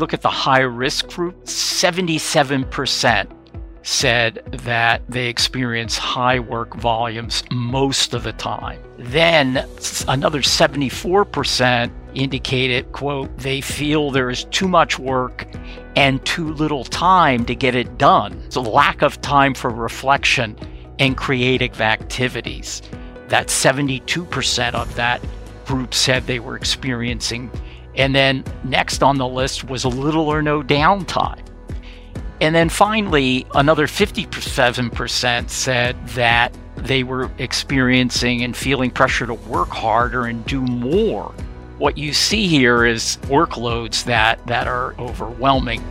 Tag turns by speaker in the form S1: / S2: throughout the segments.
S1: look at the high risk group, 77% said that they experience high work volumes most of the time. Then another 74% indicated, quote, they feel there is too much work and too little time to get it done. So lack of time for reflection and creative activities. That 72% of that group said they were experiencing. And then next on the list was little or no downtime. And then finally, another 57% said that they were experiencing and feeling pressure to work harder and do more. What you see here is workloads that, that are overwhelming.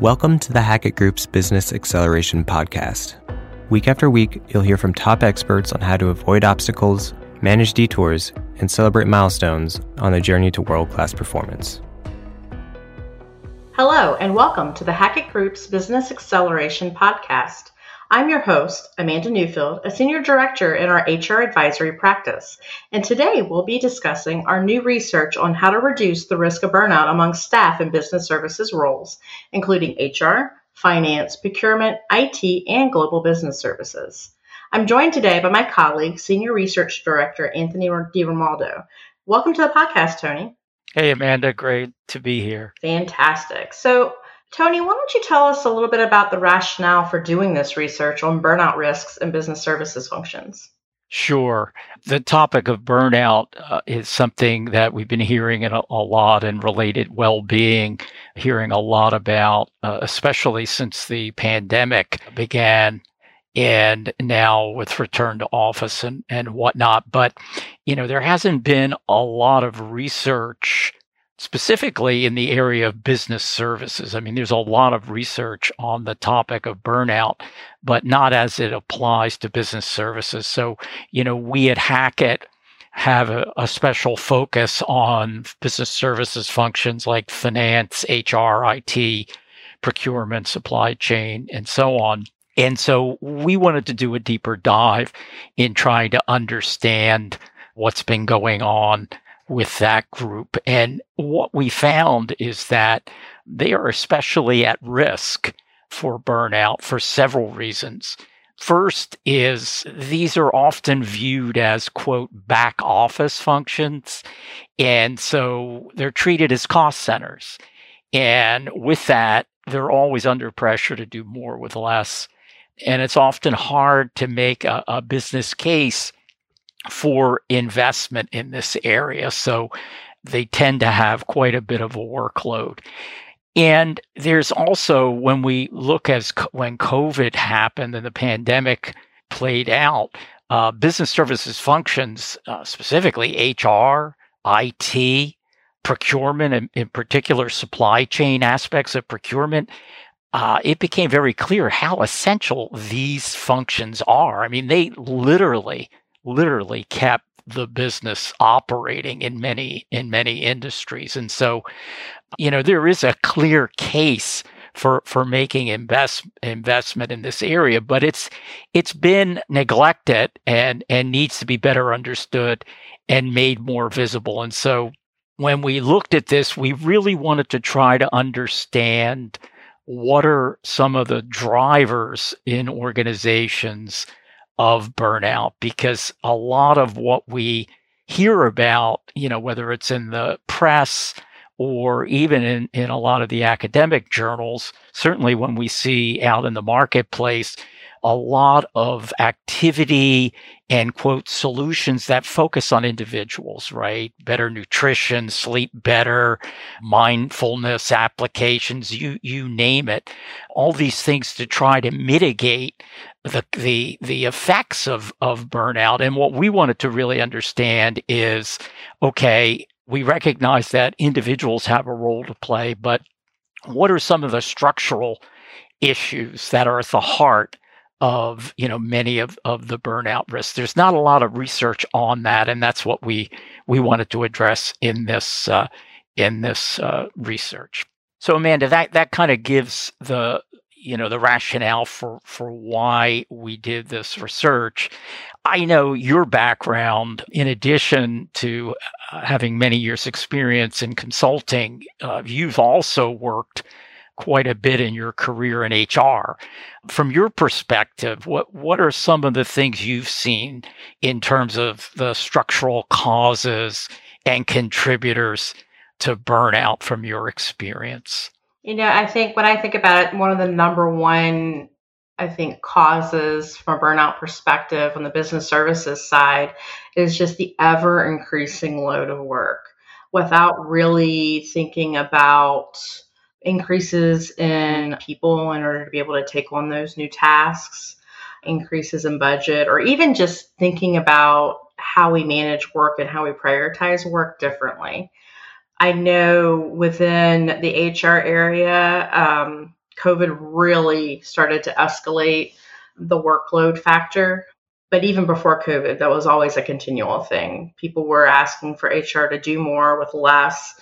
S2: Welcome to the Hackett Group's Business Acceleration Podcast. Week after week, you'll hear from top experts on how to avoid obstacles, manage detours, and celebrate milestones on the journey to world class performance.
S3: Hello, and welcome to the Hackett Group's Business Acceleration Podcast. I'm your host, Amanda Newfield, a Senior Director in our HR Advisory practice. And today we'll be discussing our new research on how to reduce the risk of burnout among staff in business services roles, including HR, finance, procurement, IT, and global business services. I'm joined today by my colleague, Senior Research Director Anthony DiRomualdo. Welcome to the podcast, Tony.
S1: Hey, Amanda, great to be here.
S3: Fantastic. So, Tony, why don't you tell us a little bit about the rationale for doing this research on burnout risks and business services functions?
S1: Sure. The topic of burnout uh, is something that we've been hearing a, a, lot in related well being, hearing a lot about, uh, especially since the pandemic began and now with return to office and, and whatnot. But, you know, there hasn't been a lot of research specifically in the area of business services. I mean, there's a lot of research on the topic of burnout, but not as it applies to business services. So, you know, we at Hackett have a, a special focus on business services functions like finance, HR, IT, procurement, supply chain, and so on. And so we wanted to do a deeper dive in trying to understand what's been going on with that group. And what we found is that they are especially at risk for burnout for several reasons. First is these are often viewed as quote back office functions. And so they're treated as cost centers. And with that, they're always under pressure to do more with less. And it's often hard to make a, a business case for investment in this area. So they tend to have quite a bit of a workload. And there's also, when we look as when COVID happened and the pandemic played out, uh, business services functions, uh, specifically HR, IT, procurement, and in particular supply chain aspects of procurement, uh, it became very clear how essential these functions are. I mean, they literally, literally kept the business operating in many in many industries, and so, you know, there is a clear case for for making invest investment in this area, but it's it's been neglected and and needs to be better understood and made more visible. And so, when we looked at this, we really wanted to try to understand what are some of the drivers in organizations of burnout? Because a lot of what we hear about, you know, whether it's in the press or even in, in a lot of the academic journals, certainly when we see out in the marketplace, a lot of activity and quote solutions that focus on individuals, right? Better nutrition, sleep better, mindfulness applications, you you name it. All these things to try to mitigate the the the effects of of burnout. And what we wanted to really understand is okay, we recognize that individuals have a role to play, but what are some of the structural issues that are at the heart of you know many of, of the burnout risks. There's not a lot of research on that, and that's what we we wanted to address in this uh, in this uh, research. So Amanda, that that kind of gives the you know the rationale for for why we did this research i know your background in addition to uh, having many years experience in consulting uh, you've also worked quite a bit in your career in hr from your perspective what what are some of the things you've seen in terms of the structural causes and contributors to burnout from your experience?
S3: You know, I think when I think about it, one of the number one, I think, causes from a burnout perspective on the business services side is just the ever increasing load of work. Without really thinking about increases in people in order to be able to take on those new tasks, increases in budget, or even just thinking about how we manage work and how we prioritize work differently. I know within the HR area, um, COVID really started to escalate the workload factor. But even before COVID, that was always a continual thing. People were asking for HR to do more with less.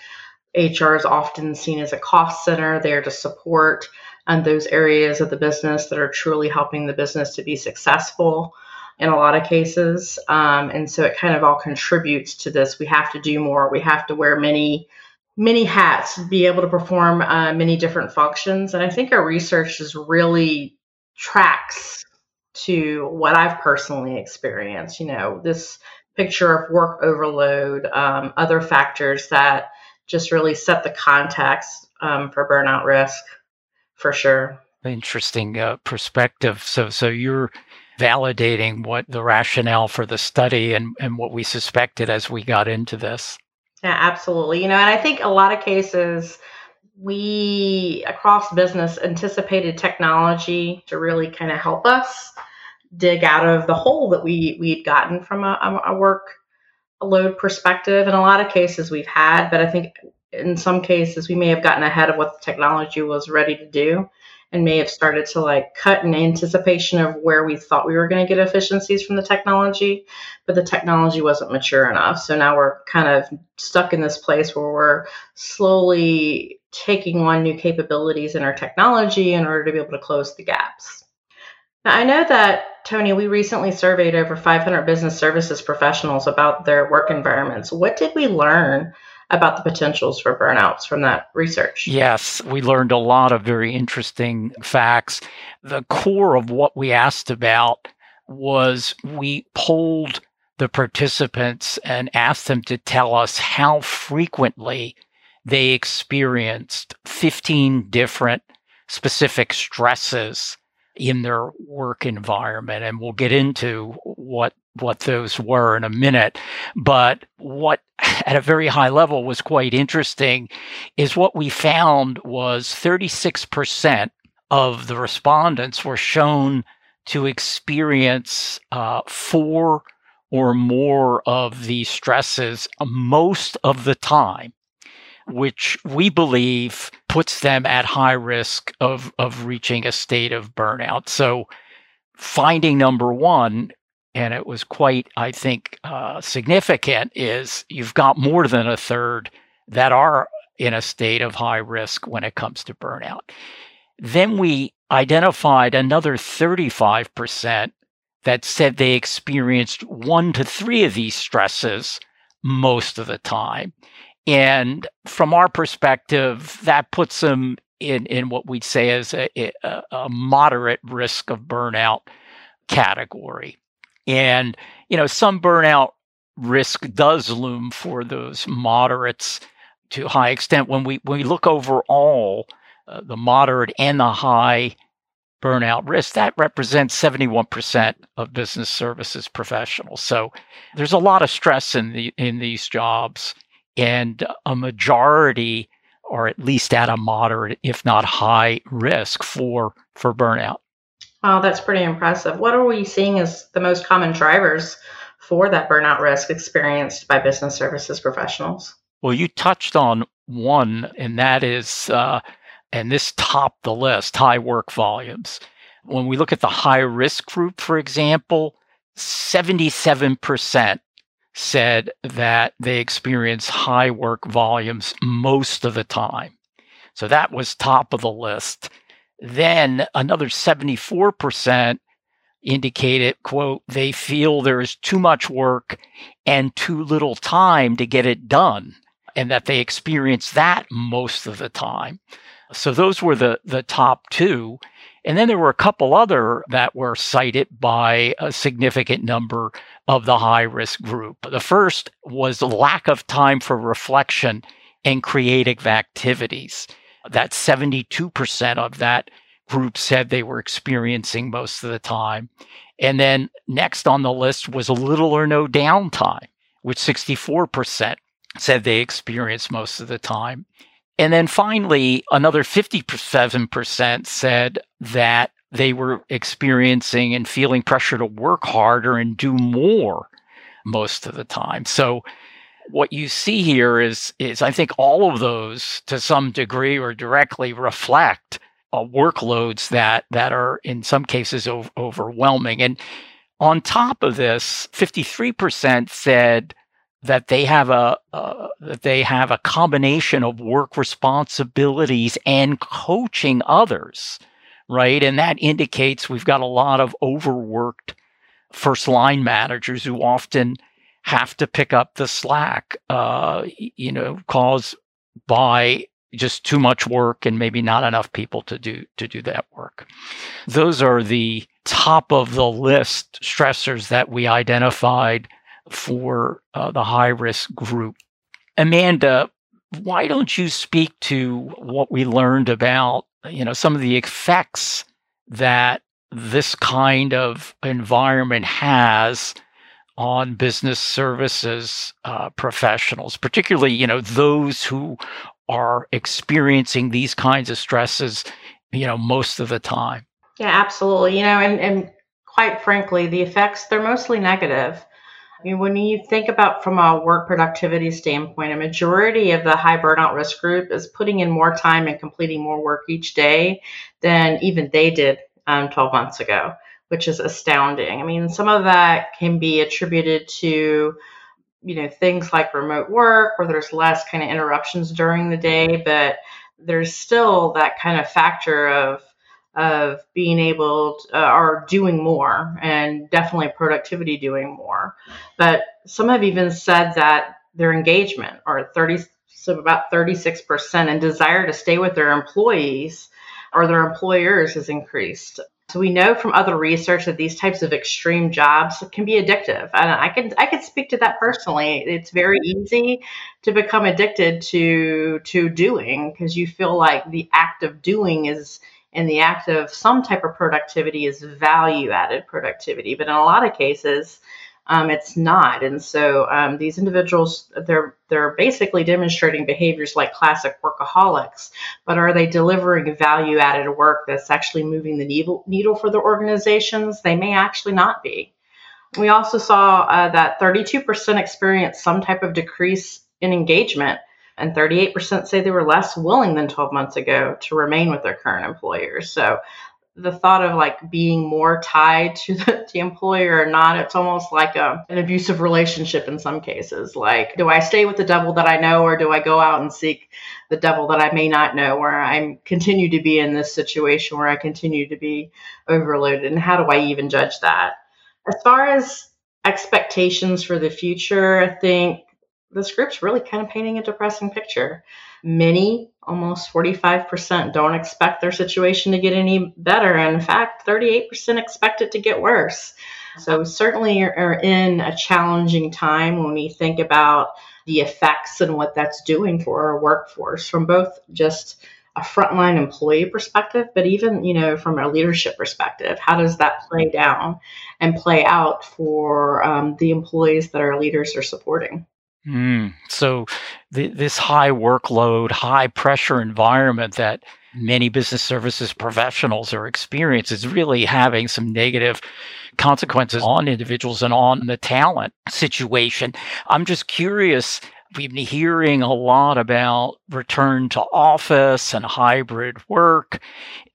S3: HR is often seen as a cost center there to support and those areas of the business that are truly helping the business to be successful in a lot of cases. Um, and so it kind of all contributes to this. We have to do more. We have to wear many, many hats, be able to perform uh, many different functions. And I think our research is really tracks to what I've personally experienced. You know, this picture of work overload, um, other factors that just really set the context um, for burnout risk for sure.
S1: Interesting uh, perspective. So, so you're validating what the rationale for the study and, and what we suspected as we got into this.
S3: Yeah, absolutely. You know, and I think a lot of cases we across business anticipated technology to really kind of help us dig out of the hole that we we'd gotten from a, a work load perspective. In a lot of cases we've had, but I think in some cases we may have gotten ahead of what the technology was ready to do and may have started to like cut in anticipation of where we thought we were going to get efficiencies from the technology, but the technology wasn't mature enough. So now we're kind of stuck in this place where we're slowly taking on new capabilities in our technology in order to be able to close the gaps. Now, I know that, Tony, we recently surveyed over 500 business services professionals about their work environments. What did we learn about the potentials for burnouts from that research.
S1: Yes, we learned a lot of very interesting facts. The core of what we asked about was we polled the participants and asked them to tell us how frequently they experienced 15 different specific stresses in their work environment and we'll get into what what those were in a minute. But what at a very high level was quite interesting is what we found was 36% of the respondents were shown to experience uh, four or more of these stresses most of the time which we believe puts them at high risk of, of reaching a state of burnout. So, finding number one, and it was quite, I think, uh, significant, is you've got more than a third that are in a state of high risk when it comes to burnout. Then we identified another 35% that said they experienced one to three of these stresses most of the time. And from our perspective, that puts them in, in what we'd say is a, a, a moderate risk of burnout category. And, you know, some burnout risk does loom for those moderates to high extent. When we, when we look overall, uh, the moderate and the high burnout risk, that represents 71% of business services professionals. So there's a lot of stress in the in these jobs and a majority are at least at a moderate, if not high risk for for burnout.
S3: Oh, that's pretty impressive. What are we seeing as the most common drivers for that burnout risk experienced by business services professionals?
S1: Well, you touched on one, and that is, uh, and this topped the list high work volumes. When we look at the high risk group, for example, 77% said that they experience high work volumes most of the time. So that was top of the list. Then another 74% indicated, quote, they feel there is too much work and too little time to get it done, and that they experience that most of the time. So those were the, the top two. And then there were a couple other that were cited by a significant number of the high risk group. The first was lack of time for reflection and creative activities. That 72% of that group said they were experiencing most of the time. And then next on the list was little or no downtime, which 64% said they experienced most of the time. And then finally, another 57% said that they were experiencing and feeling pressure to work harder and do more most of the time. So what you see here is is I think all of those to some degree or directly reflect uh, workloads that that are in some cases overwhelming. And on top of this, 53% said that they have a uh, that they have a combination of work responsibilities and coaching others, right? And that indicates we've got a lot of overworked first line managers who often have to pick up the slack, uh, you know, caused by just too much work and maybe not enough people to do to do that work. Those are the top of the list stressors that we identified for uh, the high risk group. Amanda, why don't you speak to what we learned about, you know, some of the effects that this kind of environment has on business services uh, professionals, particularly you know those who are experiencing these kinds of stresses, you know, most of the time.
S3: Yeah, absolutely. You know, and and quite frankly, the effects they're mostly negative. I mean, when you think about from a work productivity standpoint, a majority of the high burnout risk group is putting in more time and completing more work each day than even they did um, 12 months ago which is astounding. I mean, some of that can be attributed to, you know, things like remote work where there's less kind of interruptions during the day, but there's still that kind of factor of of being able uh, or doing more and definitely productivity doing more. But some have even said that their engagement or 30 so about 36% and desire to stay with their employees or their employers has increased. So we know from other research that these types of extreme jobs can be addictive. And I can I can speak to that personally. It's very easy to become addicted to to doing because you feel like the act of doing is and the act of some type of productivity is value added productivity. But in a lot of cases, um, it's not. And so um, these individuals, they're they're basically demonstrating behaviors like classic workaholics, but are they delivering value added work that's actually moving the needle, needle for their organizations? They may actually not be. We also saw uh, that 32% experienced some type of decrease in engagement, and 38% say they were less willing than 12 months ago to remain with their current employers. So the thought of like being more tied to the, the employer or not it's almost like a, an abusive relationship in some cases. Like do i stay with the devil that i know or do i go out and seek the devil that i may not know where i continue to be in this situation where i continue to be overloaded? And how do i even judge that? As far as expectations for the future i think this group's really kind of painting a depressing picture Many, almost 45%, don't expect their situation to get any better. In fact, 38% expect it to get worse. So, we certainly are in a challenging time when we think about the effects and what that's doing for our workforce from both just a frontline employee perspective, but even you know from a leadership perspective, how does that play down and play out for um, the employees that our leaders are supporting?
S1: Mm. So, this high workload, high pressure environment that many business services professionals are experiencing is really having some negative consequences on individuals and on the talent situation. I'm just curious we've been hearing a lot about return to office and hybrid work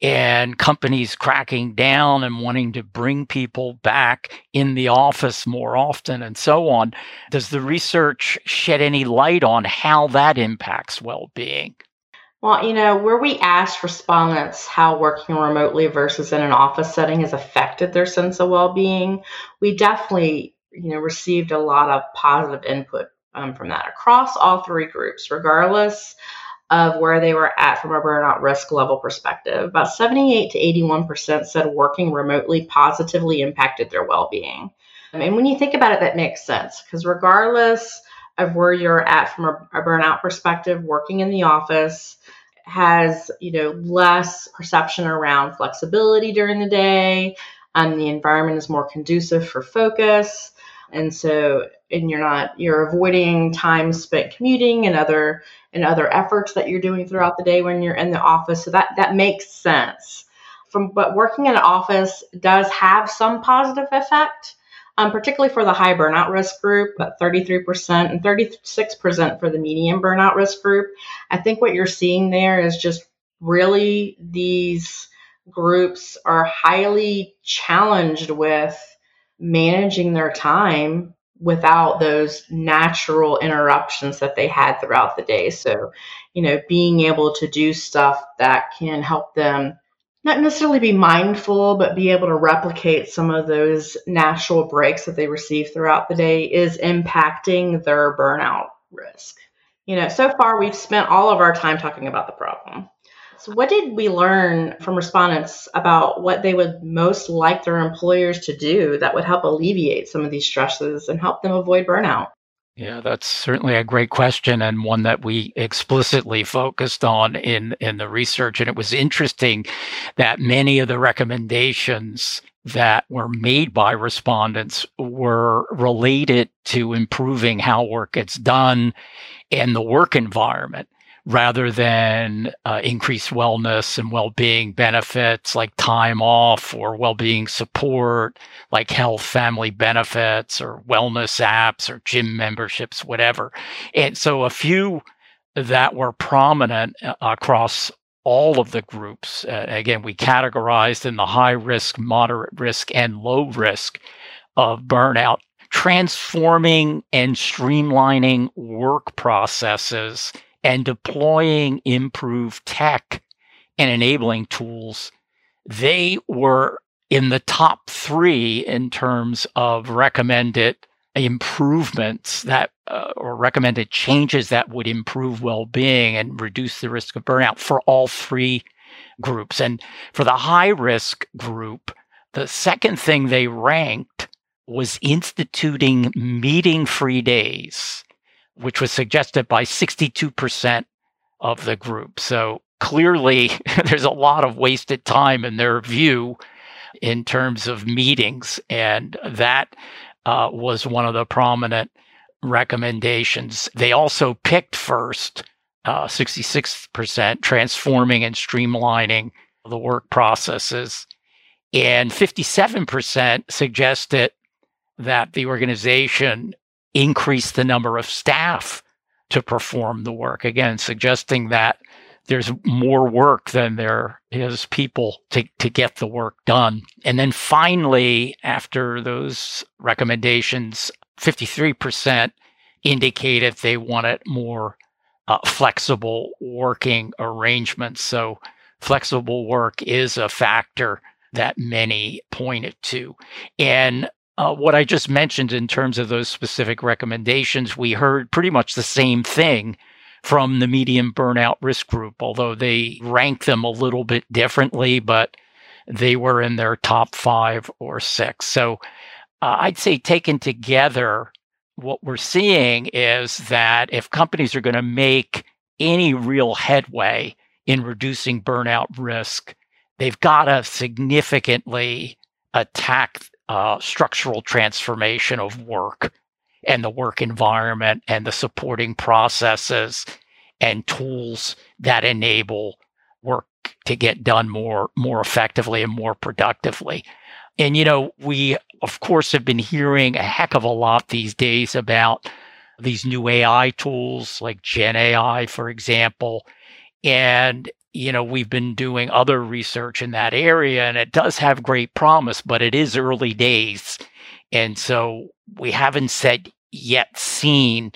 S1: and companies cracking down and wanting to bring people back in the office more often and so on. Does the research shed any light on how that impacts well being?
S3: Well, you know, where we asked respondents how working remotely versus in an office setting has affected their sense of well being, we definitely, you know, received a lot of positive input um, from that across all three groups, regardless of where they were at from a burnout risk level perspective. About 78 to 81% said working remotely positively impacted their well being. And when you think about it, that makes sense because regardless of where you're at from a, a burnout perspective, working in the office has you know less perception around flexibility during the day. Um, the environment is more conducive for focus, and so and you're not you're avoiding time spent commuting and other and other efforts that you're doing throughout the day when you're in the office. So that that makes sense. From but working in an office does have some positive effect um, particularly for the high burnout risk group, but 33% and 36% for the medium burnout risk group. I think what you're seeing there is just really these groups are highly challenged with managing their time without those natural interruptions that they had throughout the day. So, you know, being able to do stuff that can help them not necessarily be mindful, but be able to replicate some of those natural breaks that they receive throughout the day is impacting their burnout risk. You know, so far we've spent all of our time talking about the problem. So, what did we learn from respondents about what they would most like their employers to do that would help alleviate some of these stresses and help them avoid burnout?
S1: Yeah, that's certainly a great question and one that we explicitly focused on in, in the research. And it was interesting that many of the recommendations that were made by respondents were related to improving how work gets done and the work environment rather than uh, increased wellness and well-being benefits like time off or well-being support like health family benefits or wellness apps or gym memberships whatever. And so a few that were prominent uh, across all of the groups uh, again we categorized in the high risk moderate risk and low risk of burnout transforming and streamlining work processes and deploying improved tech and enabling tools, they were in the top three in terms of recommended improvements that uh, or recommended changes that would improve well-being and reduce the risk of burnout for all three groups. And for the high risk group the second thing they ranked was instituting meeting free days which was suggested by 62% of the group. So clearly, there's a lot of wasted time in their view in terms of meetings. And that uh, was one of the prominent recommendations. They also picked first, uh, 66%, transforming and streamlining the work processes. And 57% suggested that the organization increase the number of staff to perform the work. Again, suggesting that there's more work than there is people to, to get the work done. And then finally, after those recommendations, 53% indicated they wanted more uh, flexible working arrangements. So, flexible work is a factor that many pointed to. And uh, what I just mentioned in terms of those specific recommendations, we heard pretty much the same thing from the medium burnout risk group, although they rank them a little bit differently, but they were in their top five or six. So uh, I'd say taken together, what we're seeing is that if companies are going to make any real headway in reducing burnout risk, they've got to significantly attack uh, structural transformation of work and the work environment and the supporting processes and tools that enable work to get done more more effectively and more productively. And you know, we of course have been hearing a heck of a lot these days about these new AI tools like Gen AI, for example. And you know, we've been doing other research in that area and it does have great promise, but it is early days. And so we haven't said yet seen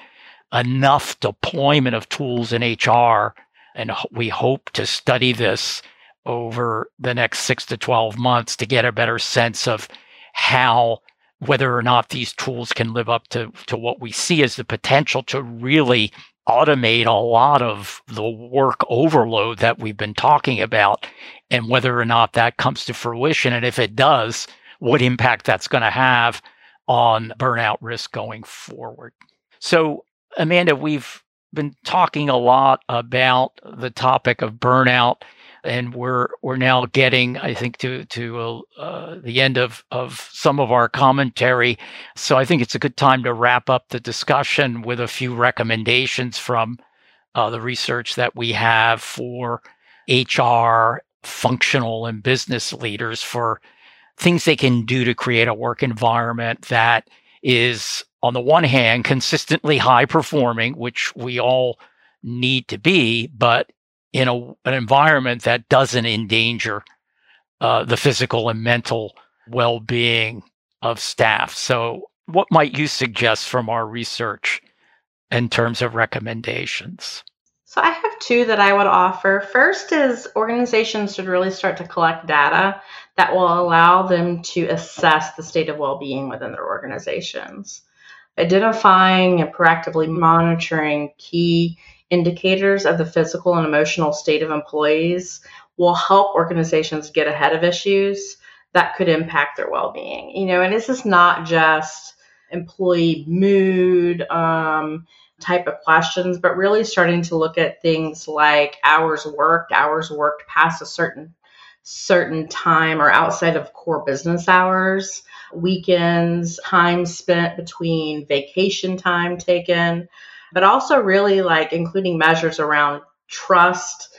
S1: enough deployment of tools in HR And we hope to study this over the next six to 12 months to get a better sense of how whether or not these tools can live up to, to what we see as the potential to really automate a lot of the work overload that we've been talking about and whether or not that comes to fruition. And if it does, what impact that's going to have on burnout risk going forward. So, Amanda, we've been talking a lot about the topic of burnout and we're we're now getting, I think, to to uh, the end of of some of our commentary. So I think it's a good time to wrap up the discussion with a few recommendations from uh, the research that we have for HR, functional, and business leaders for things they can do to create a work environment that is, on the one hand, consistently high performing, which we all need to be, but in a, an environment that doesn't endanger uh, the physical and mental well being of staff. So, what might you suggest from our research in terms of recommendations?
S3: So, I have two that I would offer. First is organizations should really start to collect data that will allow them to assess the state of well being within their organizations. Identifying and proactively monitoring key indicators of the physical and emotional state of employees will help organizations get ahead of issues that could impact their well-being you know and this is not just employee mood um, type of questions but really starting to look at things like hours worked hours worked past a certain certain time or outside of core business hours weekends time spent between vacation time taken but also really like including measures around trust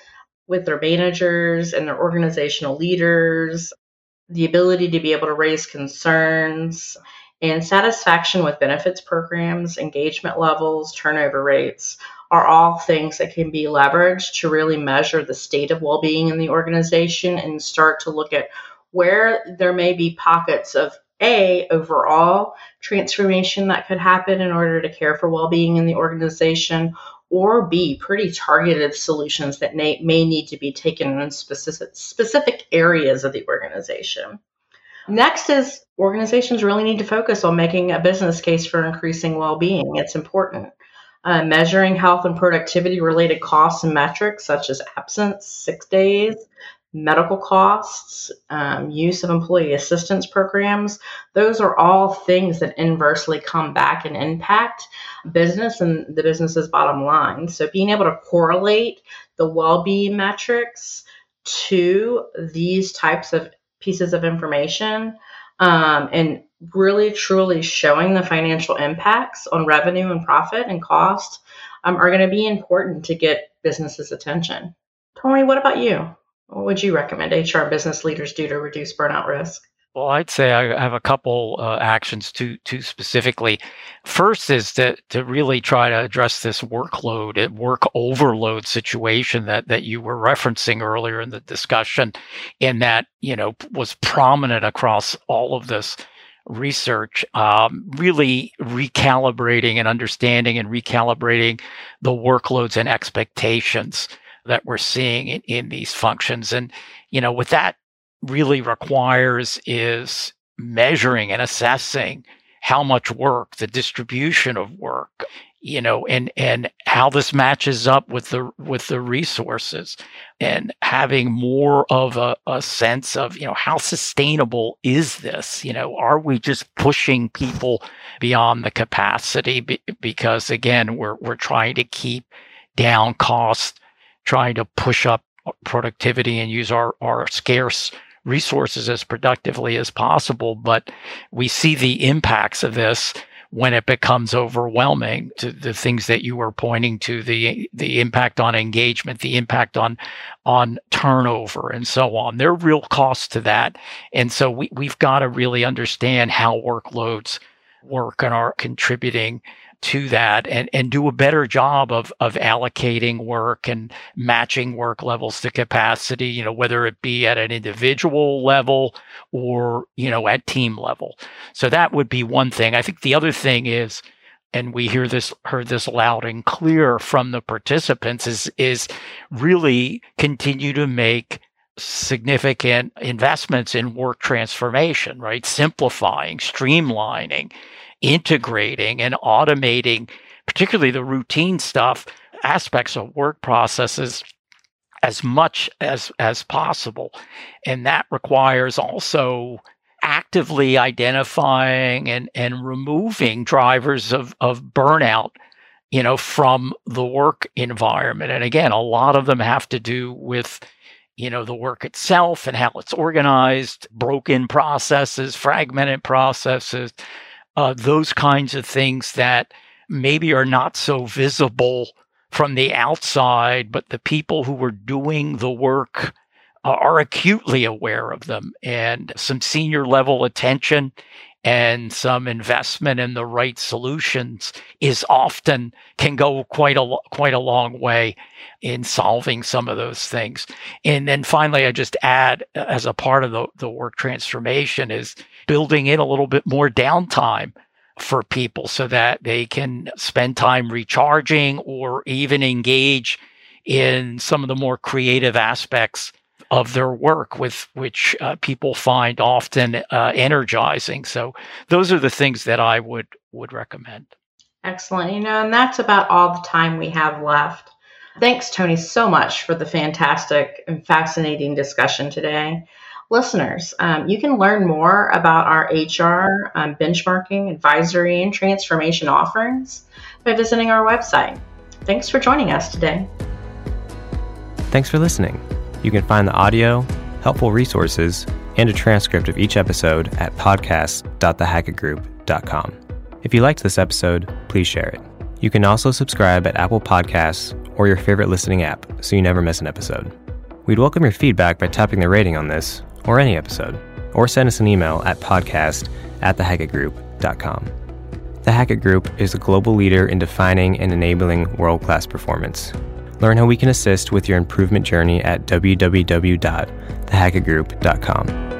S3: with their managers and their organizational leaders, the ability to be able to raise concerns, and satisfaction with benefits programs, engagement levels, turnover rates are all things that can be leveraged to really measure the state of well being in the organization and start to look at where there may be pockets of a, overall transformation that could happen in order to care for well being in the organization, or B, pretty targeted solutions that may, may need to be taken in specific, specific areas of the organization. Next is organizations really need to focus on making a business case for increasing well being. It's important. Uh, measuring health and productivity related costs and metrics such as absence, sick days, medical costs, um, use of employee assistance programs. Those are all things that inversely come back and impact business and the business's bottom line. So being able to correlate the well-being metrics to these types of pieces of information um, and really truly showing the financial impacts on revenue and profit and cost um, are going to be important to get businesses attention. Tony, what about you? What would you recommend HR business leaders do to reduce burnout risk?
S1: Well, I'd say I have a couple uh, actions to to specifically. First is to to really try to address this workload and work overload situation that that you were referencing earlier in the discussion, and that you know was prominent across all of this research. Um, really recalibrating and understanding and recalibrating the workloads and expectations that we're seeing in, in these functions. And, you know, what that really requires is measuring and assessing how much work, the distribution of work, you know, and and how this matches up with the with the resources, and having more of a, a sense of you know how sustainable is this? You know, are we just pushing people beyond the capacity? Be, because again, we're we're trying to keep down costs trying to push up productivity and use our, our scarce resources as productively as possible. But we see the impacts of this when it becomes overwhelming to the things that you were pointing to the the impact on engagement the impact on on turnover and so on there are real costs to that and so we, we've got to really understand how workloads work and are contributing to that and, and do a better job of, of allocating work and matching work levels to capacity, you know, whether it be at an individual level or, you know, at team level. So that would be one thing. I think the other thing is and we hear this heard this loud and clear from the participants is is really continue to make significant investments in work transformation, right? Simplifying, streamlining, integrating and automating particularly the routine stuff aspects of work processes as much as as possible. And that requires also actively identifying and and removing drivers of of burnout you know from the work environment. And again a lot of them have to do with you know the work itself and how it's organized broken processes fragmented processes uh, those kinds of things that maybe are not so visible from the outside, but the people who are doing the work uh, are acutely aware of them and some senior level attention and some investment in the right solutions is often can go quite a quite a long way in solving some of those things. And then finally, I just add as a part of the, the work transformation is building in a little bit more downtime for people so that they can spend time recharging or even engage in some of the more creative aspects of their work with which uh, people find often uh, energizing. So those are the things that i would would recommend.
S3: Excellent. You know and that's about all the time we have left. Thanks tony so much for the fantastic and fascinating discussion today listeners, um, you can learn more about our HR um, benchmarking, advisory, and transformation offerings by visiting our website. Thanks for joining us today.
S2: Thanks for listening. You can find the audio, helpful resources, and a transcript of each episode at podcast.thehackettgroup.com. If you liked this episode, please share it. You can also subscribe at Apple Podcasts or your favorite listening app so you never miss an episode. We'd welcome your feedback by tapping the rating on this or any episode, or send us an email at podcast at thehackettgroup.com. The Hackett Group is a global leader in defining and enabling world class performance. Learn how we can assist with your improvement journey at www.thehackettgroup.com.